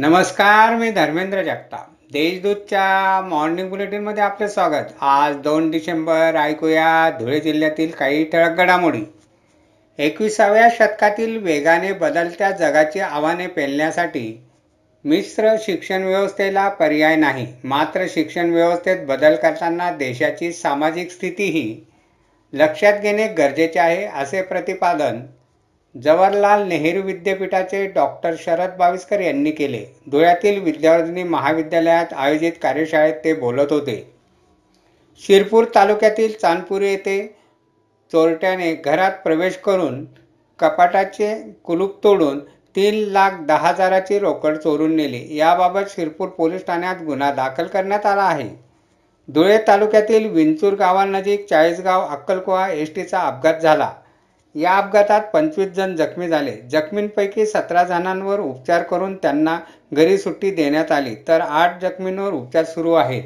नमस्कार मी धर्मेंद्र जगताप. देशदूतच्या मॉर्निंग बुलेटिनमध्ये आपले स्वागत. आज दोन डिसेंबर ऐकूया धुळे जिल्ह्यातील काही ठळक घडामोडी. एकविसाव्या शतकातील वेगाने बदलत्या जगाची आव्हाने पेलण्यासाठी मिश्र शिक्षण व्यवस्थेला पर्याय नाही. मात्र शिक्षण व्यवस्थेत बदल करताना देशाची सामाजिक स्थितीही लक्षात घेणे गरजेचे आहे असे प्रतिपादन जवाहरलाल नेहरू विद्यापीठाचे डॉक्टर शरद बाविस्कर यांनी केले. धुळ्यातील विद्यावर्धिनी महाविद्यालयात आयोजित कार्यशाळेत ते बोलत होते. शिरपूर तालुक्यातील चांदपूर येथे चोरट्याने घरात प्रवेश करून कपाटाचे कुलूप तोडून तीन लाख दहा हजाराची रोकड चोरून नेली. याबाबत शिरपूर पोलीस ठाण्यात गुन्हा दाखल करण्यात आला आहे. धुळे तालुक्यातील विंचूर गावानजीक चाळीसगाव अक्कलकोवा एस टीचा अपघात झाला. या अपघातात पंचवीस जण जखमी झाले. जखमींपैकी सतरा जणांवर उपचार करून त्यांना घरी सुट्टी देण्यात आली. तर आठ जखमींवर उपचार सुरू आहेत.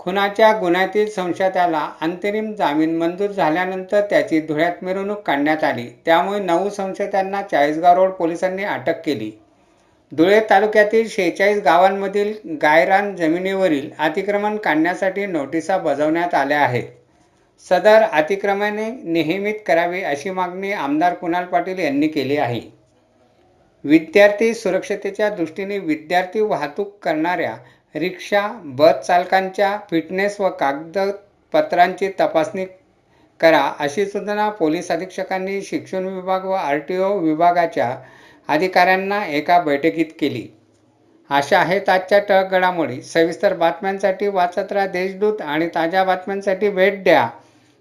खुनाच्या गुन्ह्यातील संशयाला अंतरिम जामीन मंजूर झाल्यानंतर त्याची धुळ्यात मिरवणूक काढण्यात आली. त्यामुळे नऊ संशयितांना चाळीसगाव रोड पोलिसांनी अटक केली. धुळे तालुक्यातील शेहेचाळीस गावांमधील गायरान जमिनीवरील अतिक्रमण काढण्यासाठी नोटिसा बजावण्यात आल्या आहेत. सदर अतिक्रमणे नियमित करावी अशी मागणी आमदार कुणाल पाटील यांनी केली आहे. विद्यार्थी सुरक्षतेच्या दृष्टीने विद्यार्थी वाहतूक करणाऱ्या रिक्षा बस चालकांच्या फिटनेस व कागदपत्रांची तपासणी करा अशी सूचना पोलीस अधीक्षकांनी शिक्षण विभाग व आर टी ओ विभागाच्या अधिकाऱ्यांना एका बैठकीत केली. अशा आहेत आजच्या टळक घडामोडी. सविस्तर बातम्यांसाठी वाचत राहा देशदूत आणि ताज्या बातम्यांसाठी भेट द्या.